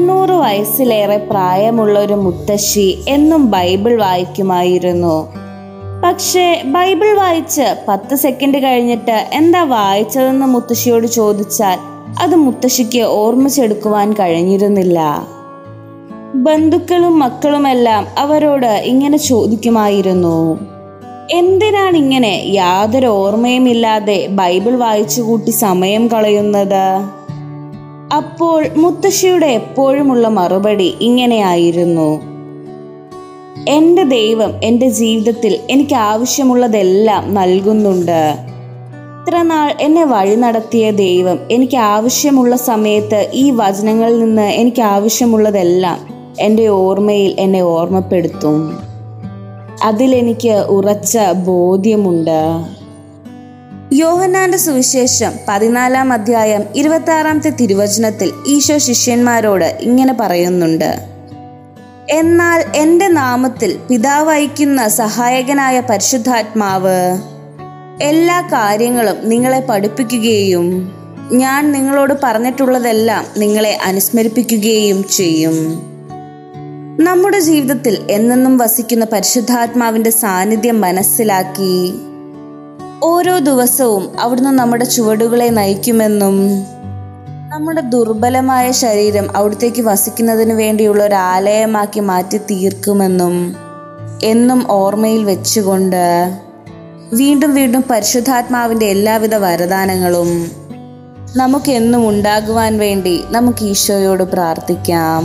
തൊണ്ണൂറ് വയസ്സിലേറെ പ്രായമുള്ള ഒരു മുത്തശ്ശി എന്നും ബൈബിൾ വായിക്കുമായിരുന്നു. പക്ഷേ ബൈബിൾ വായിച്ച് പത്ത് സെക്കൻഡ് കഴിഞ്ഞിട്ട് എന്താ വായിച്ചതെന്ന് മുത്തശ്ശിയോട് ചോദിച്ചാൽ അത് മുത്തശ്ശിക്ക് ഓർമ്മിച്ചെടുക്കുവാൻ കഴിഞ്ഞിരുന്നില്ല. ബന്ധുക്കളും മക്കളുമെല്ലാം അവരോട് ഇങ്ങനെ ചോദിക്കുമായിരുന്നു. എന്തിനാണ് ഇങ്ങനെ യാതൊരു ഓർമ്മയുമില്ലാതെ ബൈബിൾ വായിച്ചു കൂട്ടി സമയം കളയുന്നത്? അപ്പോൾ മുത്തശ്ശിയുടെ എപ്പോഴുമുള്ള മറുപടി ഇങ്ങനെയായിരുന്നു. എന്റെ ദൈവം എന്റെ ജീവിതത്തിൽ എനിക്ക് ആവശ്യമുള്ളതെല്ലാം നൽകുന്നുണ്ട്. ഇത്ര നാൾ എന്നെ വഴി നടത്തിയ ദൈവം എനിക്ക് ആവശ്യമുള്ള സമയത്ത് ഈ വചനങ്ങളിൽ നിന്ന് എനിക്ക് ആവശ്യമുള്ളതെല്ലാം എന്റെ ഓർമ്മയിൽ എന്നെ ഓർമ്മപ്പെടുത്തും. അതിലെനിക്ക് ഉറച്ച ബോധ്യമുണ്ട്. യോഹന്നാന്റെ സുവിശേഷം പതിനാലാം അധ്യായം ഇരുപത്തി ആറാമത്തെ തിരുവചനത്തിൽ ഈശോ ശിഷ്യന്മാരോട് ഇങ്ങനെ പറയുന്നുണ്ട്. എന്നാൽ എന്റെ നാമത്തിൽ പിതാവ് അയക്കുന്ന സഹായകനായ പരിശുദ്ധാത്മാവ് എല്ലാ കാര്യങ്ങളും നിങ്ങളെ പഠിപ്പിക്കുകയും ഞാൻ നിങ്ങളോട് പറഞ്ഞിട്ടുള്ളതെല്ലാം നിങ്ങളെ അനുസ്മരിപ്പിക്കുകയും ചെയ്യും. നമ്മുടെ ജീവിതത്തിൽ എന്നെന്നും വസിക്കുന്ന പരിശുദ്ധാത്മാവിന്റെ സാന്നിധ്യം മനസ്സിലാക്കി ഓരോ ദിവസവും അവിടുന്ന് നമ്മുടെ ചുവടുകളെ നയിക്കുമെന്നും നമ്മുടെ ദുർബലമായ ശരീരം അവിടത്തേക്ക് വസിക്കുന്നതിന് വേണ്ടിയുള്ള ഒരു ആലയമാക്കി മാറ്റി തീർക്കുമെന്നും എന്നും ഓർമ്മയിൽ വെച്ചുകൊണ്ട് വീണ്ടും വീണ്ടും പരിശുദ്ധാത്മാവിന്റെ എല്ലാവിധ വരദാനങ്ങളും നമുക്കെന്നും ഉണ്ടാകുവാൻ വേണ്ടി നമുക്ക് ഈശോയോട് പ്രാർത്ഥിക്കാം.